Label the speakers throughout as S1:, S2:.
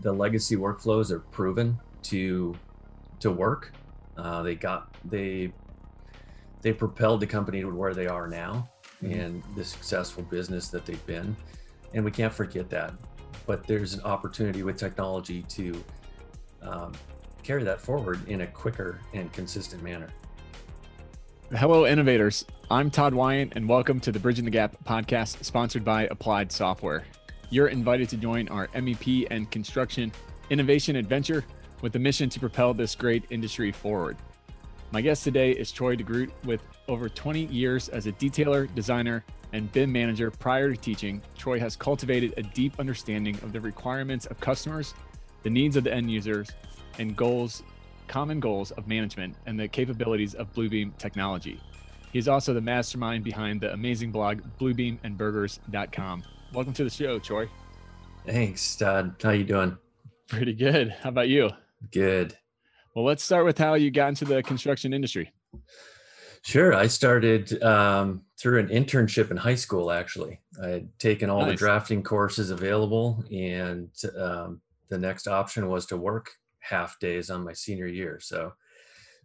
S1: the legacy workflows are proven to to work. Uh, they got they they propelled the company to where they are now mm-hmm. and the successful business that they've been, and we can't forget that. But there's an opportunity with technology to um, carry that forward in a quicker and consistent manner.
S2: Hello, innovators. I'm Todd Wyant, and welcome to the Bridging the Gap podcast, sponsored by Applied Software. You're invited to join our MEP and construction innovation adventure with the mission to propel this great industry forward. My guest today is Troy DeGroot with over 20 years as a detailer, designer, and BIM manager prior to teaching. Troy has cultivated a deep understanding of the requirements of customers, the needs of the end users, and goals, common goals of management and the capabilities of Bluebeam technology. He is also the mastermind behind the amazing blog bluebeamandburgers.com welcome to the show, Troy.
S1: Thanks, Todd. How you doing?
S2: Pretty good. How about you?
S1: Good.
S2: Well, let's start with how you got into the construction industry.
S1: Sure. I started um, through an internship in high school, actually. I had taken all nice. the drafting courses available, and um, the next option was to work half days on my senior year. So,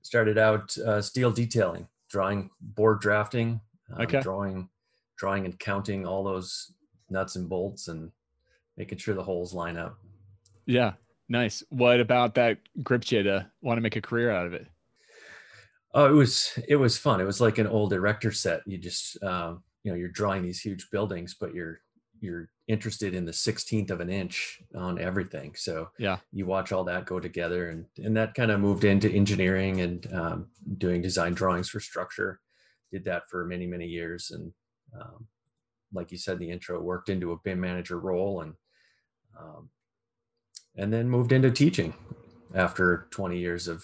S1: started out uh, steel detailing, drawing board drafting, um, okay. drawing, drawing and counting all those nuts and bolts and making sure the holes line up.
S2: Yeah, nice. What about that grip you to want to make a career out of it?
S1: Oh, it was it was fun. It was like an old erector set. You just um, you know you're drawing these huge buildings, but you're you're interested in the 16th of an inch on everything. So
S2: yeah,
S1: you watch all that go together, and and that kind of moved into engineering and um, doing design drawings for structure. Did that for many many years, and um, like you said in the intro, worked into a BIM manager role and um, and then moved into teaching after 20 years of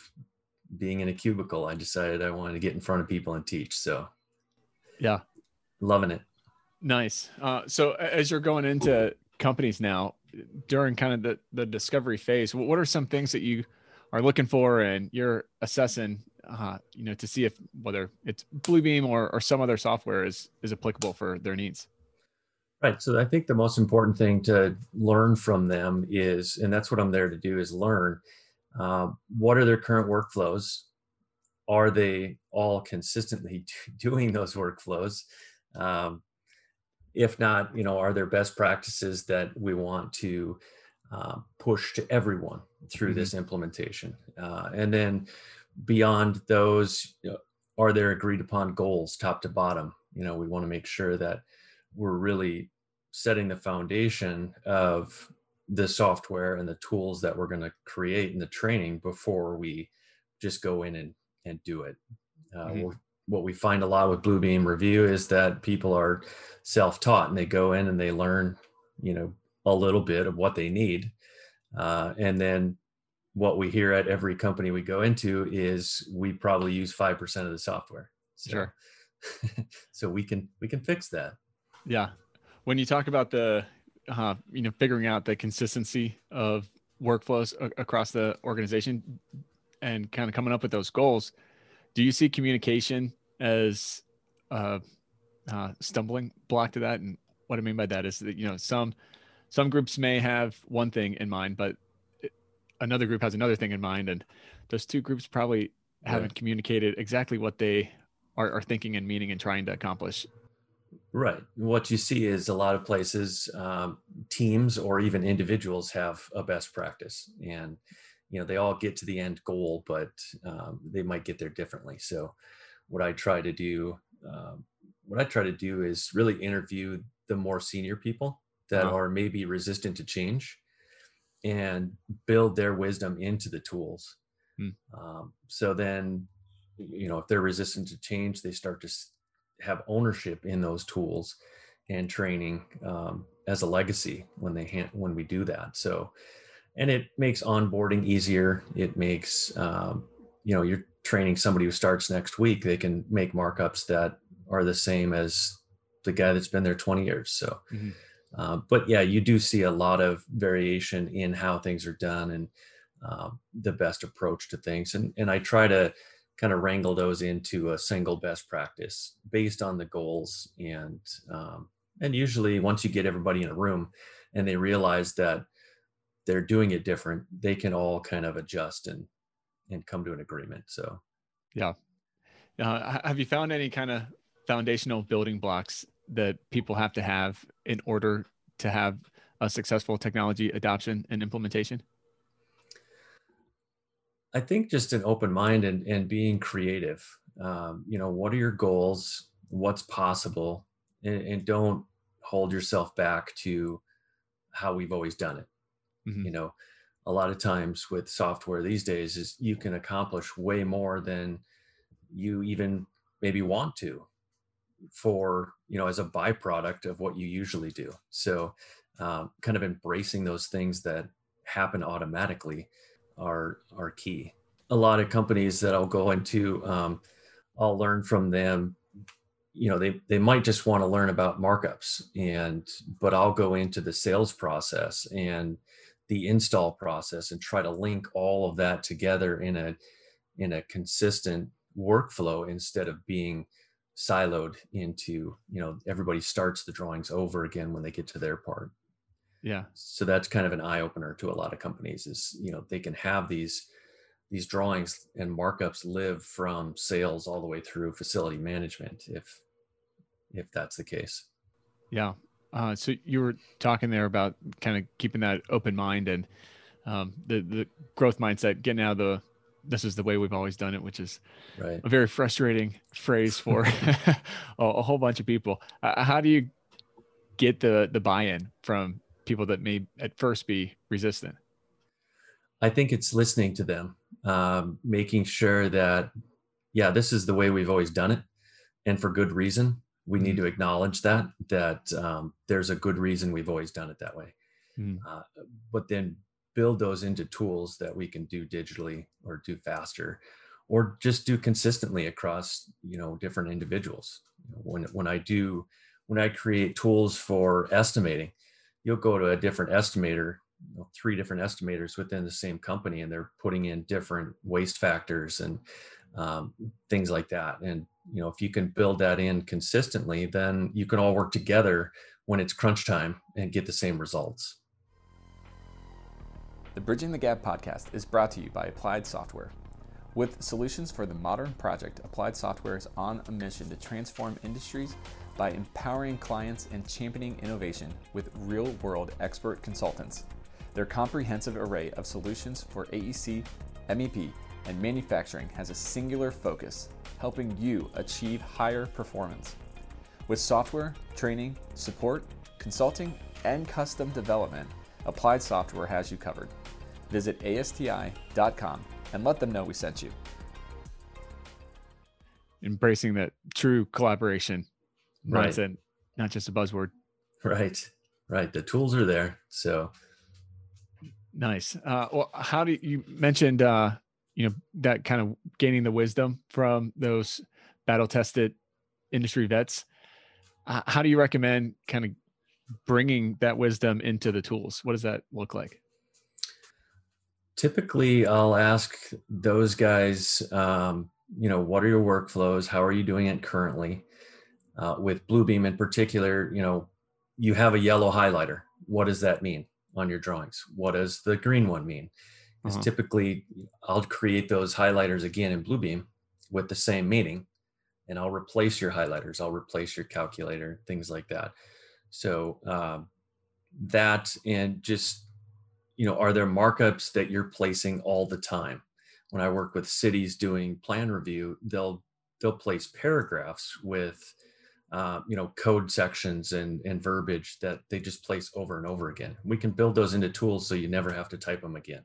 S1: being in a cubicle. I decided I wanted to get in front of people and teach. So
S2: yeah,
S1: loving it.
S2: Nice. Uh, so as you're going into companies now, during kind of the, the discovery phase, what are some things that you are looking for and you're assessing uh, you know, to see if whether it's Bluebeam or, or some other software is is applicable for their needs.
S1: Right. So I think the most important thing to learn from them is, and that's what I'm there to do, is learn uh, what are their current workflows. Are they all consistently doing those workflows? Um, if not, you know, are there best practices that we want to uh, push to everyone through mm-hmm. this implementation? Uh, and then beyond those, you know, are there agreed upon goals, top to bottom? You know, we want to make sure that we're really setting the foundation of the software and the tools that we're going to create in the training before we just go in and, and do it. Uh, mm-hmm. What we find a lot with Bluebeam Review is that people are self-taught and they go in and they learn, you know, a little bit of what they need. Uh, and then what we hear at every company we go into is we probably use 5% of the software.
S2: So, sure.
S1: so we can, we can fix that.
S2: Yeah when you talk about the uh, you know figuring out the consistency of workflows a- across the organization and kind of coming up with those goals do you see communication as a uh, stumbling block to that? And what i mean by that is that you know some some groups may have one thing in mind but another group has another thing in mind. And those two groups probably haven't communicated exactly what they are, are thinking and meaning and trying to accomplish
S1: Right. What you see is a lot of places, um, teams or even individuals have a best practice, and you know they all get to the end goal, but um, they might get there differently. So, what I try to do, um, what I try to do is really interview the more senior people that uh-huh. are maybe resistant to change, and build their wisdom into the tools. Hmm. Um, so then, you know, if they're resistant to change, they start to have ownership in those tools and training um, as a legacy when they ha- when we do that. So, and it makes onboarding easier. It makes um, you know you're training somebody who starts next week. They can make markups that are the same as the guy that's been there 20 years. So, mm-hmm. uh, but yeah, you do see a lot of variation in how things are done and um, the best approach to things. And and I try to kind of wrangle those into a single best practice based on the goals and um, and usually once you get everybody in a room and they realize that they're doing it different, they can all kind of adjust and and come to an agreement. So,
S2: yeah. Uh, have you found any kind of foundational building blocks that people have to have in order to have a successful technology adoption and implementation?
S1: I think just an open mind and, and being creative. Um, you know, what are your goals? What's possible? And, and, don't hold yourself back to how we've always done it. Mm-hmm. You know, a lot of times with software these days is you can accomplish way more than you even maybe want to for you know as a byproduct of what you usually do so um, kind of embracing those things that happen automatically are are key. A lot of companies that i'll go into um, i'll learn from them. You know they they might just want to learn about markups and but i'll go into the sales process and the install process and try to link all of that together in a in a consistent workflow instead of being siloed into you know everybody starts the drawings over again when they get to their part
S2: yeah
S1: so that's kind of an eye opener to a lot of companies is you know they can have these these drawings and markups live from sales all the way through facility management if if that's the case
S2: yeah uh, so you were talking there about kind of keeping that open mind and um, the the growth mindset, getting out of the this is the way we've always done it, which is right. a very frustrating phrase for a, a, whole bunch of people. Uh, how do you get the the buy-in from people that may at first be resistant?
S1: I think it's listening to them, um, making sure that yeah, this is the way we've always done it, and for good reason we need mm-hmm. to acknowledge that that um, there's a good reason we've always done it that way mm. uh, but then build those into tools that we can do digitally or do faster or just do consistently across you know different individuals when when i do when i create tools for estimating you'll go to a different estimator you know, three different estimators within the same company and they're putting in different waste factors and um, things like that. And you know if you can build that in consistently then you can all work together when it's crunch time and get the same results.
S3: The bridging the gap podcast is brought to you by applied software. With solutions for the modern project applied software is on a mission to transform industries by empowering clients and championing innovation with real world expert consultants their comprehensive array of solutions for aec mep and manufacturing has a singular focus helping you achieve higher performance. With software, training, support, consulting, and custom development, Applied Software has you covered. Visit ASTI.com and let them know we sent you.
S2: Embracing that true collaboration
S1: right.
S2: And not just a buzzword.
S1: Right, right. The tools are there. So
S2: nice. Uh, well, how do you, you mentioned uh, you know that kind of gaining the wisdom from those battle tested industry vets uh, how do you recommend kind of bringing that wisdom into the tools what does that look like
S1: typically i'll ask those guys um, you know what are your workflows how are you doing it currently uh, with bluebeam in particular you know you have a yellow highlighter what does that mean on your drawings what does the green one mean is uh-huh. typically I'll create those highlighters again in Bluebeam with the same meaning, and I'll replace your highlighters. I'll replace your calculator, things like that. So um, that and just you know, are there markups that you're placing all the time? When I work with cities doing plan review, they'll they'll place paragraphs with uh, you know code sections and and verbiage that they just place over and over again. We can build those into tools so you never have to type them again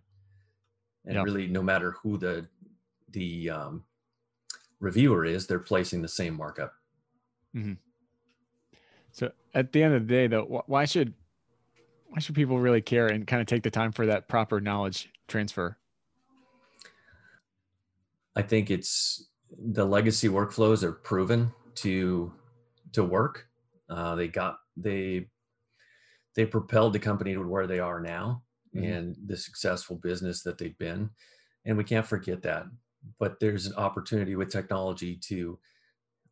S1: and yep. really no matter who the the um, reviewer is they're placing the same markup mm-hmm.
S2: so at the end of the day though why should why should people really care and kind of take the time for that proper knowledge transfer
S1: i think it's the legacy workflows are proven to to work uh, they got they they propelled the company to where they are now mm-hmm. and the successful business that they've been. And we can't forget that. But there's an opportunity with technology to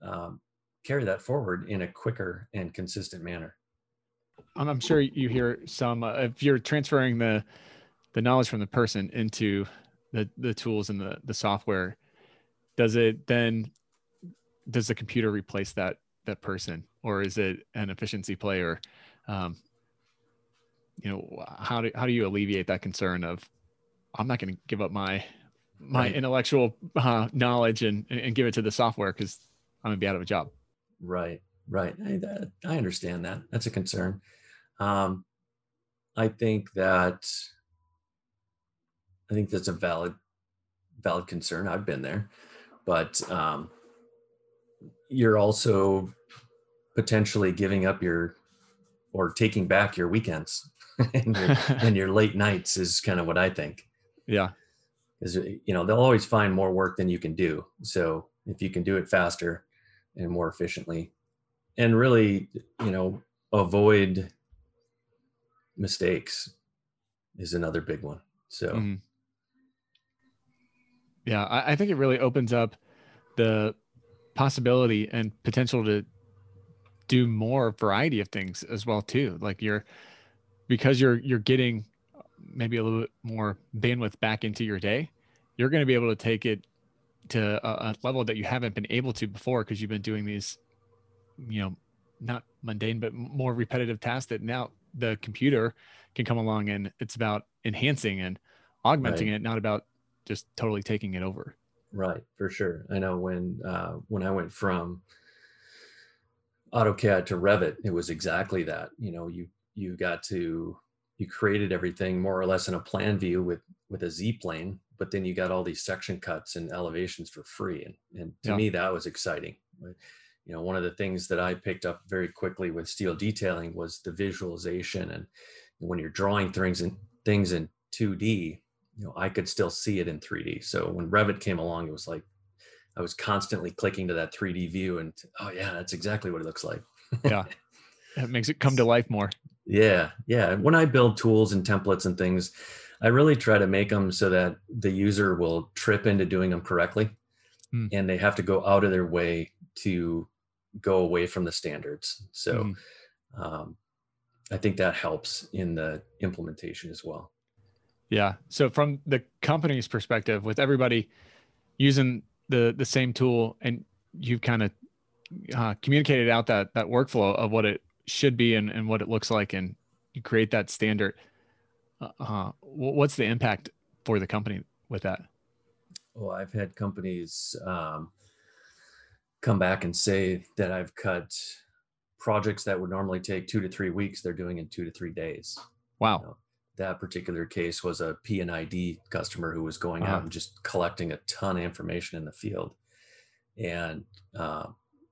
S1: um, carry that forward in a quicker and consistent manner.
S2: I'm sure you hear some, uh, if you're transferring the, the knowledge from the person into the the tools and the the software does it then does the computer replace that that person or is it an efficiency play or um, you know how do how do you alleviate that concern of i'm not going to give up my my right. intellectual uh, knowledge and and give it to the software because i'm going to be out of a job?
S1: Right right. I, I understand that. That's a concern. Um, i think that i think that's a valid valid concern. I've been there. But um, you're also potentially giving up your or taking back your weekends and, your, and your late nights is kind of what I think.
S2: Yeah.
S1: Is you know, they'll always find more work than you can do. So if you can do it faster and more efficiently and really, you know, avoid mistakes is another big one. So, mm-hmm.
S2: yeah, I, I think it really opens up the possibility and potential to do more variety of things as well too like you're because you're you're getting maybe a little bit more bandwidth back into your day you're going to be able to take it to a, a level that you haven't been able to before because you've been doing these you know not mundane but more repetitive tasks that now the computer can come along and it's about enhancing and augmenting right. it not about just totally taking it over
S1: right for sure i know when uh when i went from AutoCAD to Revit, it was exactly that. You know, you you got to you created everything more or less in a plan view with with a Z plane, but then you got all these section cuts and elevations for free. And and to yeah. me that was exciting. You know, one of the things that I picked up very quickly with steel detailing was the visualization and when you're drawing things in things in 2D, you know, I could still see it in 3D. So when Revit came along, it was like I was constantly clicking to that 3D view and oh yeah, that's exactly what it looks like.
S2: yeah. That makes it come to life more.
S1: Yeah. Yeah. When I build tools and templates and things, I really try to make them so that the user will trip into doing them correctly mm. and they have to go out of their way to go away from the standards. So mm. um, I think that helps in the implementation as well.
S2: Yeah. So from the company's perspective, with everybody using the the same tool and you've kind of uh, communicated out that that workflow of what it should be and, and what it looks like and you create that standard uh, uh what's the impact for the company with that?
S1: Well i've had companies um, come back and say that i've cut projects that would normally take two to three weeks. They're doing in two to three days.
S2: Wow. You know,
S1: that particular case was a P&ID customer who was going uh-huh. out and just collecting a ton of information in the field and uh,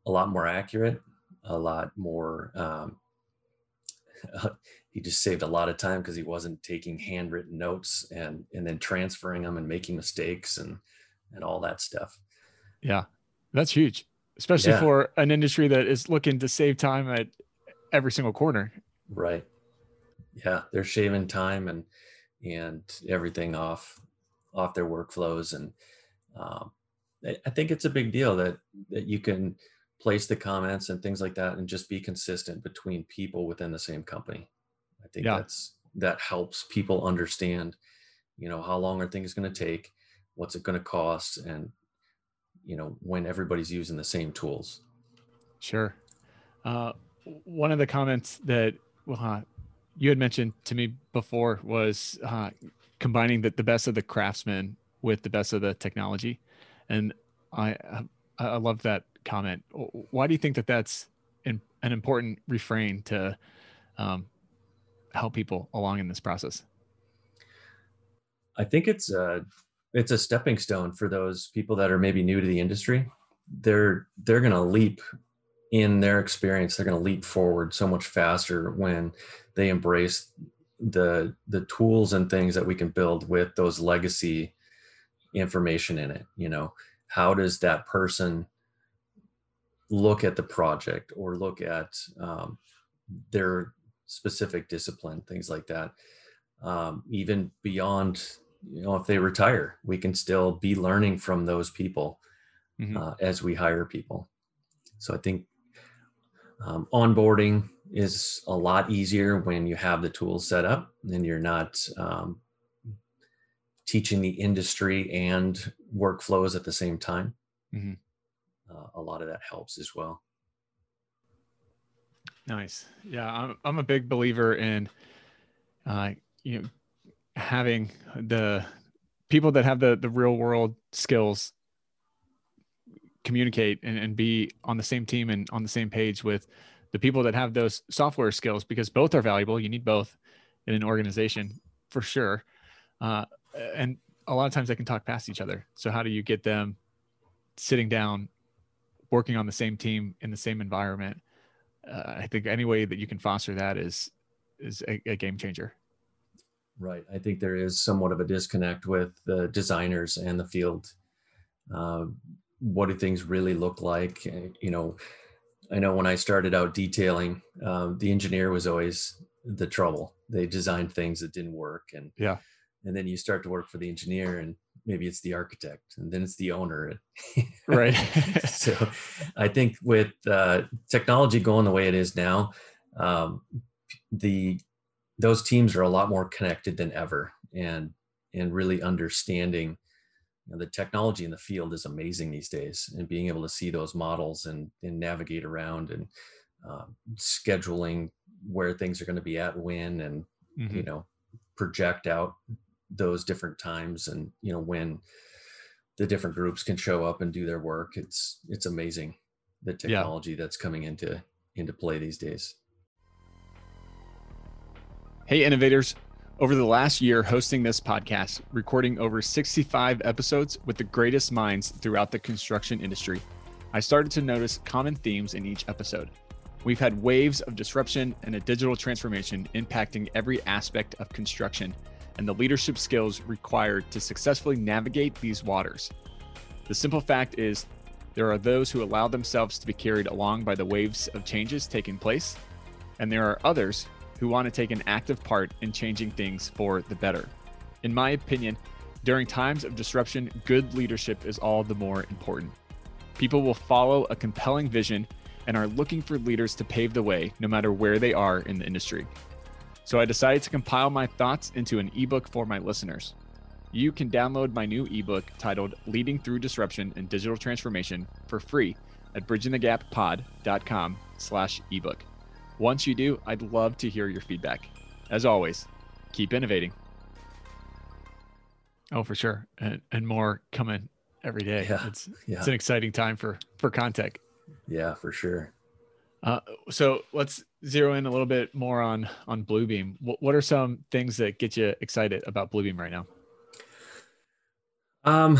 S1: a lot more accurate, a lot more. Um, he just saved a lot of time because he wasn't taking handwritten notes and and then transferring them and making mistakes and and all that stuff.
S2: Yeah, that's huge, especially yeah. for an industry that is looking to save time at every single corner.
S1: Right yeah they're shaving time and and everything off off their workflows and um, I, think it's a big deal that that you can place the comments and things like that and just be consistent between people within the same company. I think yeah. that's that helps people understand you know how long are things going to take what's it going to cost and you know when everybody's using the same tools.
S2: Sure. Uh, one of the comments that uh, you had mentioned to me before was uh, combining the, the best of the craftsmen with the best of the technology. And i i love that comment. Why do you think that that's in, an important refrain to um, help people along in this process?
S1: I think it's a it's a stepping stone for those people that are maybe new to the industry. They're they're going to leap in their experience they're going to leap forward so much faster when they embrace the the tools and things that we can build with those legacy information in it you know? How does that person look at the project or look at um, their specific discipline things like that? Um, even beyond you know if they retire we can still be learning from those people mm-hmm. uh, as we hire people. So i think um, onboarding is a lot easier when you have the tools set up and you're not um, teaching the industry and workflows at the same time.
S2: Mm-hmm.
S1: Uh, a lot of that helps as well.
S2: Nice. Yeah, I'm I'm a big believer in, uh, you know, having the people that have the the real world skills communicate and, and be on the same team and on the same page with the people that have those software skills because both are valuable. You need both in an organization for sure. Uh, and a lot of times they can talk past each other. So how do you get them sitting down, working on the same team in the same environment? Uh, I think any way that you can foster that is is a, a game changer.
S1: Right. I think there is somewhat of a disconnect with the designers and the field. Uh, what do things really look like? You know, I know when I started out detailing, um, the engineer was always the trouble. They designed things that didn't work, and
S2: yeah,
S1: and then you start to work for the engineer, and maybe it's the architect, and then it's the owner.
S2: right.
S1: so, I think with uh, technology going the way it is now, um, the those teams are a lot more connected than ever, and and really understanding you know, the technology in the field is amazing these days and being able to see those models and, and navigate around and uh, scheduling where things are going to be at when and mm-hmm. you know project out those different times and you know when the different groups can show up and do their work it's it's amazing the technology yeah. that's coming into into play these days
S2: hey innovators over the last year hosting this podcast, recording over 65 episodes with the greatest minds throughout the construction industry, I started to notice common themes in each episode. We've had waves of disruption and a digital transformation impacting every aspect of construction and the leadership skills required to successfully navigate these waters. The simple fact is, there are those who allow themselves to be carried along by the waves of changes taking place, and there are others who want to take an active part in changing things for the better. In my opinion, during times of disruption, good leadership is all the more important. People will follow a compelling vision and are looking for leaders to pave the way no matter where they are in the industry. So I decided to compile my thoughts into an ebook for my listeners. You can download my new ebook titled Leading Through Disruption and Digital Transformation for free at bridgingthegappod.com slash ebook. Once you do, I'd love to hear your feedback. As always, keep innovating. Oh, for sure. And, and more coming every day.
S1: Yeah,
S2: it's,
S1: yeah.
S2: it's an exciting time for, for Contech.
S1: Yeah, for sure.
S2: Uh, so let's zero in a little bit more on, on Bluebeam. What, what are some things that get you excited about Bluebeam right now?
S1: Um,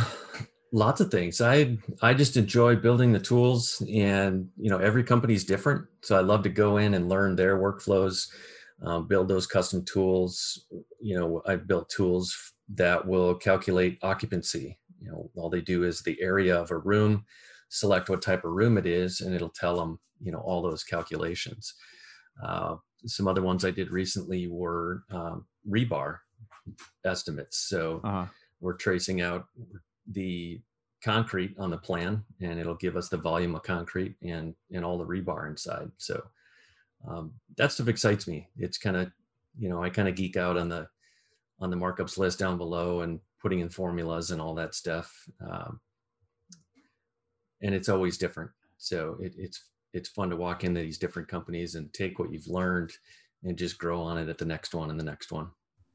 S1: lots of things. I i just enjoy building the tools and you know every company is different. So i love to go in and learn their workflows um, build those custom tools. You know i've built tools that will calculate occupancy. You know all they do is the area of a room select what type of room it is and it'll tell them you know all those calculations. Uh, some other ones i did recently were um, rebar estimates. So uh-huh. we're tracing out the concrete on the plan and it'll give us the volume of concrete and and all the rebar inside. So um, that stuff excites me. It's kind of you know i kind of geek out on the on the markups list down below and putting in formulas and all that stuff um, and it's always different. So it, it's it's fun to walk into these different companies and take what you've learned and just grow on it at the next one and the next one.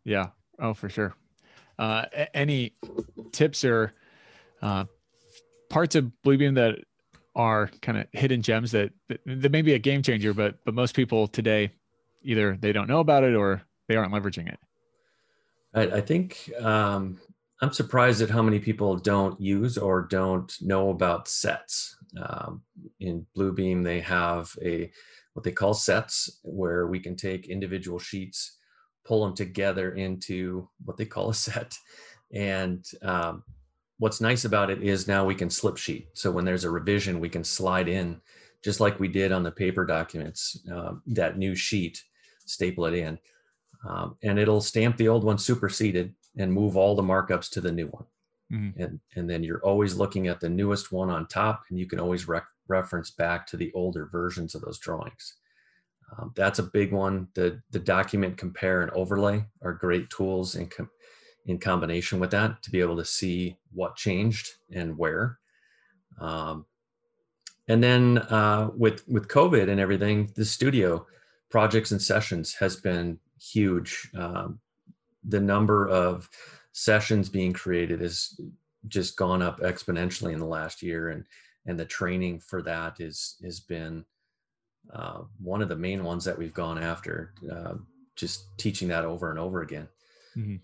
S2: Yeah. Oh for sure uh, any tips or uh, parts of Bluebeam that are kind of hidden gems that, that that may be a game changer, but but most people today either they don't know about it or they aren't leveraging it.
S1: I, I think um, I'm surprised at how many people don't use or don't know about sets. Um, in Bluebeam, they have a what they call sets, where we can take individual sheets, pull them together into what they call a set, and um, what's nice about it is now we can slip sheet. So when there's a revision, we can slide in, just like we did on the paper documents, uh, that new sheet, staple it in, um, and it'll stamp the old one superseded and move all the markups to the new one. Mm-hmm. And, and then you're always looking at the newest one on top, and you can always rec- reference back to the older versions of those drawings. Um, that's a big one. The, the document compare and overlay are great tools in, com- in combination with that to be able to see what changed and where. Um, and then uh, with with COVID and everything, the studio projects and sessions has been huge. Um, the number of sessions being created has just gone up exponentially in the last year, and and the training for that is has been uh, one of the main ones that we've gone after. Uh, just teaching that over and over again. Mm-hmm.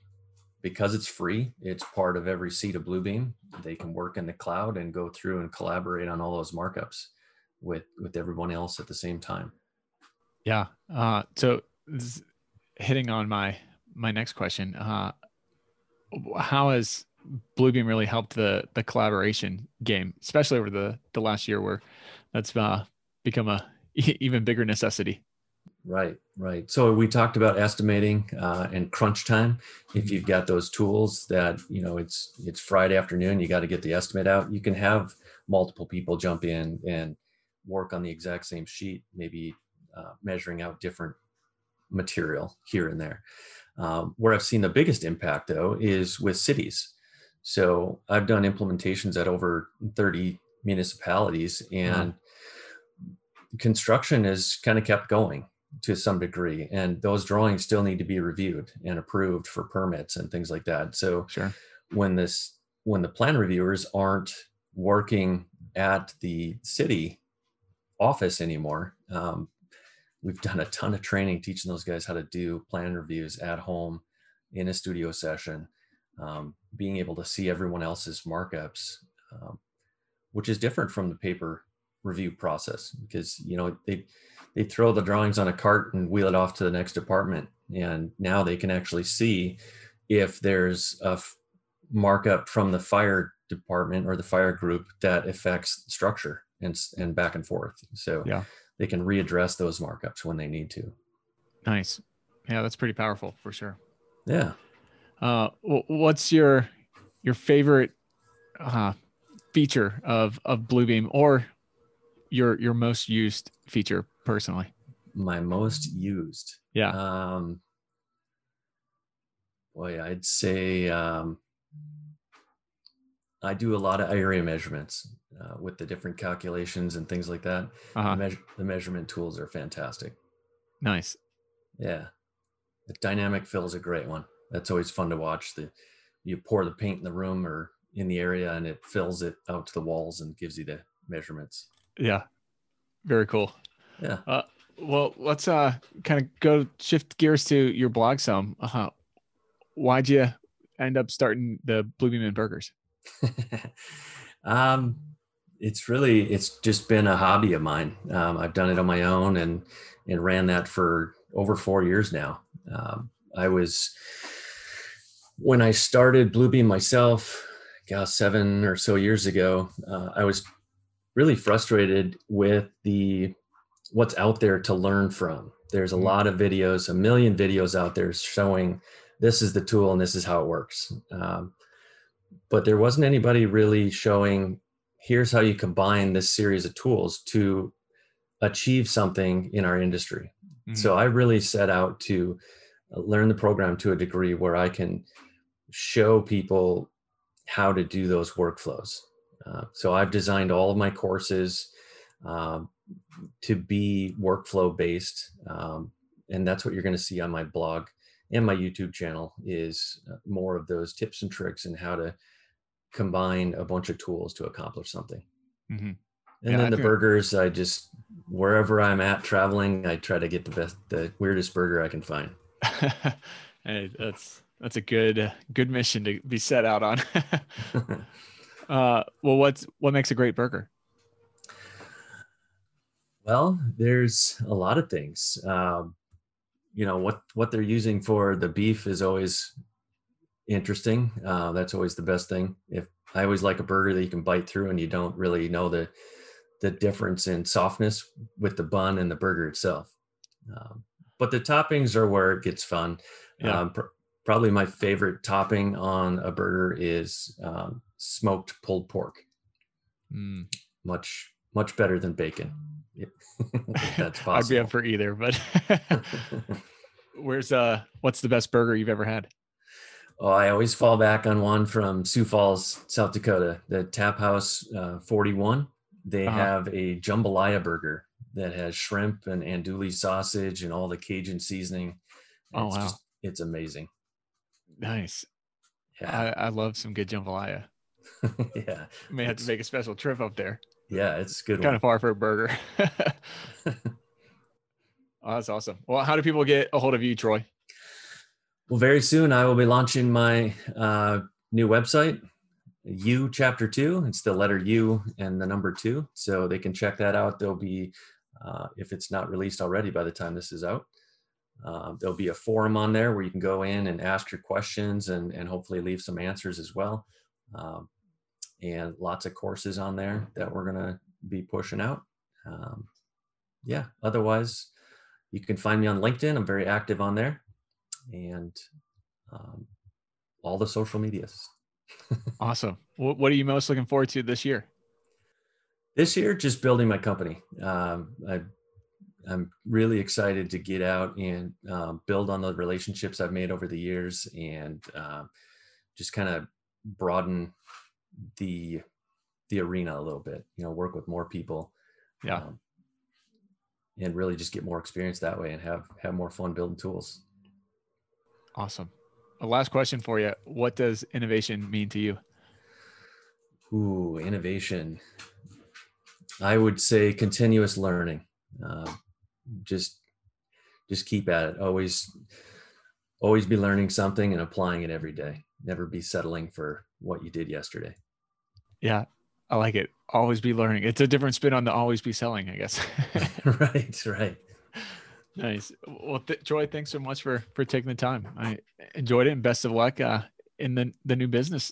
S1: Because it's free, it's part of every seat of Bluebeam. They can work in the cloud and go through and collaborate on all those markups with with everyone else at the same time.
S2: Yeah. Uh, so hitting on my my next question, uh, how has Bluebeam really helped the the collaboration game, especially over the the last year where that's uh, become a even bigger necessity?
S1: Right, right. So we talked about estimating uh, and crunch time. If you've got those tools that you know it's it's Friday afternoon, you got to get the estimate out. You can have multiple people jump in and work on the exact same sheet, maybe uh, measuring out different material here and there. Um, where I've seen the biggest impact though is with cities. So I've done implementations at over 30 municipalities and. Construction has kind of kept going to some degree and those drawings still need to be reviewed and approved for permits and things like that so
S2: sure.
S1: when this when the plan reviewers aren't working at the city office anymore um, we've done a ton of training teaching those guys how to do plan reviews at home in a studio session um, being able to see everyone else's markups um, which is different from the paper review process because you know they they throw the drawings on a cart and wheel it off to the next department and now they can actually see if there's a f- markup from the fire department or the fire group that affects structure and and back and forth. So
S2: yeah.
S1: they can readdress those markups when they need to.
S2: Nice. Yeah that's pretty powerful for sure.
S1: Yeah.
S2: Uh what's your your favorite uh feature of of bluebeam or your your most used feature personally?
S1: My most used.
S2: Yeah.
S1: Um boy, I'd say um I do a lot of area measurements uh, with the different calculations and things like that. Uh-huh. The, measure, the measurement tools are fantastic.
S2: Nice.
S1: Yeah. The dynamic fill is a great one. That's always fun to watch. The you pour the paint in the room or in the area and it fills it out to the walls and gives you the measurements.
S2: Yeah. Very cool.
S1: Yeah.
S2: Uh, well, let's uh kind of go shift gears to your blog some. Uh-huh. why'd you end up starting the Bluebeam and Burgers?
S1: um, it's really it's just been a hobby of mine. Um, I've done it on my own and and ran that for over four years now. Um, I was when I started Bluebeam myself, gosh, seven or so years ago. Uh, I was really frustrated with the what's out there to learn from. There's a mm-hmm. lot of videos, a million videos out there showing this is the tool and this is how it works. Um, but there wasn't anybody really showing here's how you combine this series of tools to achieve something in our industry. Mm-hmm. So I really set out to uh, learn the program to a degree where I can show people how to do those workflows. Uh, so I've designed all of my courses um, to be workflow based, um, and that's what you're going to see on my blog and my YouTube channel is uh, more of those tips and tricks and how to combine a bunch of tools to accomplish something. Mm-hmm. And yeah, then the burgers, I just wherever I'm at traveling, I try to get the best, the weirdest burger I can find.
S2: hey, that's that's a good good mission to be set out on. Uh, well, what's what makes a great burger?
S1: Well, there's a lot of things. Um, you know what what they're using for the beef is always interesting. Uh, that's always the best thing. If I always like a burger that you can bite through and you don't really know the the difference in softness with the bun and the burger itself. Um, but the toppings are where it gets fun. Yeah. Um, pr- probably my favorite topping on a burger is um, smoked pulled pork. Mm. Much much better than bacon.
S2: that's possible. I'd be up for either, but where's uh what's the best burger you've ever had?
S1: Oh, I always fall back on one from Sioux Falls, South Dakota, the Tap House uh, 41. They
S2: Uh-huh.
S1: have a jambalaya burger that has shrimp and andouille sausage and all the Cajun seasoning.
S2: Oh,
S1: it's
S2: wow.
S1: just it's amazing.
S2: Nice.
S1: Yeah.
S2: I, I love some good jambalaya.
S1: yeah.
S2: May have to make a special trip up there.
S1: Yeah, it's good
S2: Kind
S1: one.
S2: of far for a burger. oh, that's awesome. Well, how do people get a hold of you, Troy?
S1: Well, very soon I will be launching my uh, new website, U Chapter Two. It's the letter U and the number two, so they can check that out. There'll be, uh, if it's not released already by the time this is out, uh, there'll be a forum on there where you can go in and ask your questions and and hopefully leave some answers as well. Um, and lots of courses on there that we're gonna be pushing out. Um, yeah. Otherwise, you can find me on LinkedIn. I'm very active on there and um, all the social medias.
S2: Awesome. What, what are you most looking forward to this year?
S1: This year, just building my company. Um, I, I'm really excited to get out and um, build on the relationships I've made over the years and um, just kind of broaden the the arena a little bit. You know, work with more people.
S2: Yeah.
S1: um, and really just get more experience that way and have have more fun building tools.
S2: Awesome. A last question for you. What does innovation mean to you?
S1: Ooh, innovation. I would say continuous learning. Uh, just, just keep at it. Always, always be learning something and applying it every day. Never be settling for what you did yesterday.
S2: Yeah, I like it. Always be learning. It's a different spin on the always be selling, I guess.
S1: right, right.
S2: nice. Well, th- Troy, thanks so much for for taking the time. I enjoyed it, and best of luck uh, in the the new business.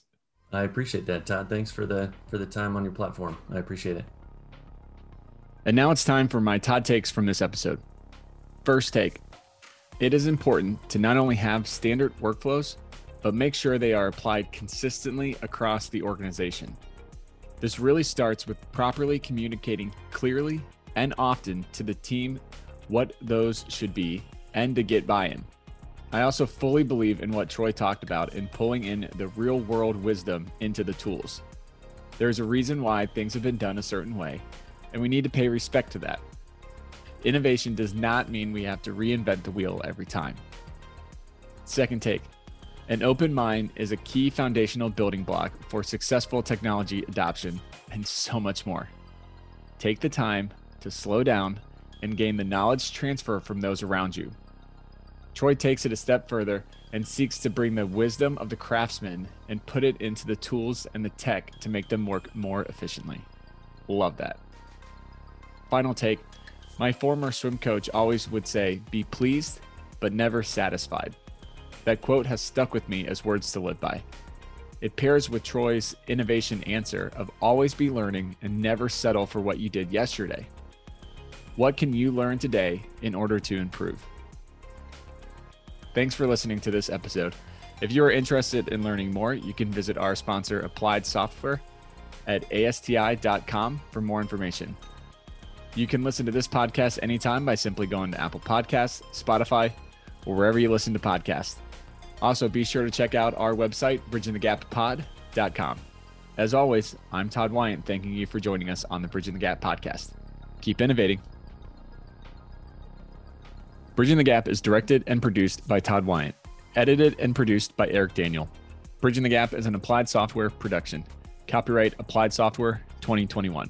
S1: I appreciate that, Todd. Thanks for the for the time on your platform. I appreciate it.
S2: And now it's time for my Todd takes from this episode. First take it is important to not only have standard workflows, but make sure they are applied consistently across the organization. This really starts with properly communicating clearly and often to the team what those should be and to get buy in. I also fully believe in what Troy talked about in pulling in the real world wisdom into the tools. There's a reason why things have been done a certain way, and we need to pay respect to that. Innovation does not mean we have to reinvent the wheel every time. Second take an open mind is a key foundational building block for successful technology adoption and so much more. Take the time to slow down and gain the knowledge transfer from those around you. Troy takes it a step further and seeks to bring the wisdom of the craftsman and put it into the tools and the tech to make them work more efficiently. Love that. Final take my former swim coach always would say, be pleased, but never satisfied. That quote has stuck with me as words to live by. It pairs with Troy's innovation answer of always be learning and never settle for what you did yesterday. What can you learn today in order to improve? Thanks for listening to this episode. If you are interested in learning more, you can visit our sponsor, Applied Software, at asti.com for more information. You can listen to this podcast anytime by simply going to Apple Podcasts, Spotify, or wherever you listen to podcasts. Also, be sure to check out our website, bridgingthegappod.com. As always, I'm Todd Wyant, thanking you for joining us on the Bridging the Gap podcast. Keep innovating. Bridging the Gap is directed and produced by Todd Wyant, edited and produced by Eric Daniel. Bridging the Gap is an applied software production. Copyright Applied Software 2021.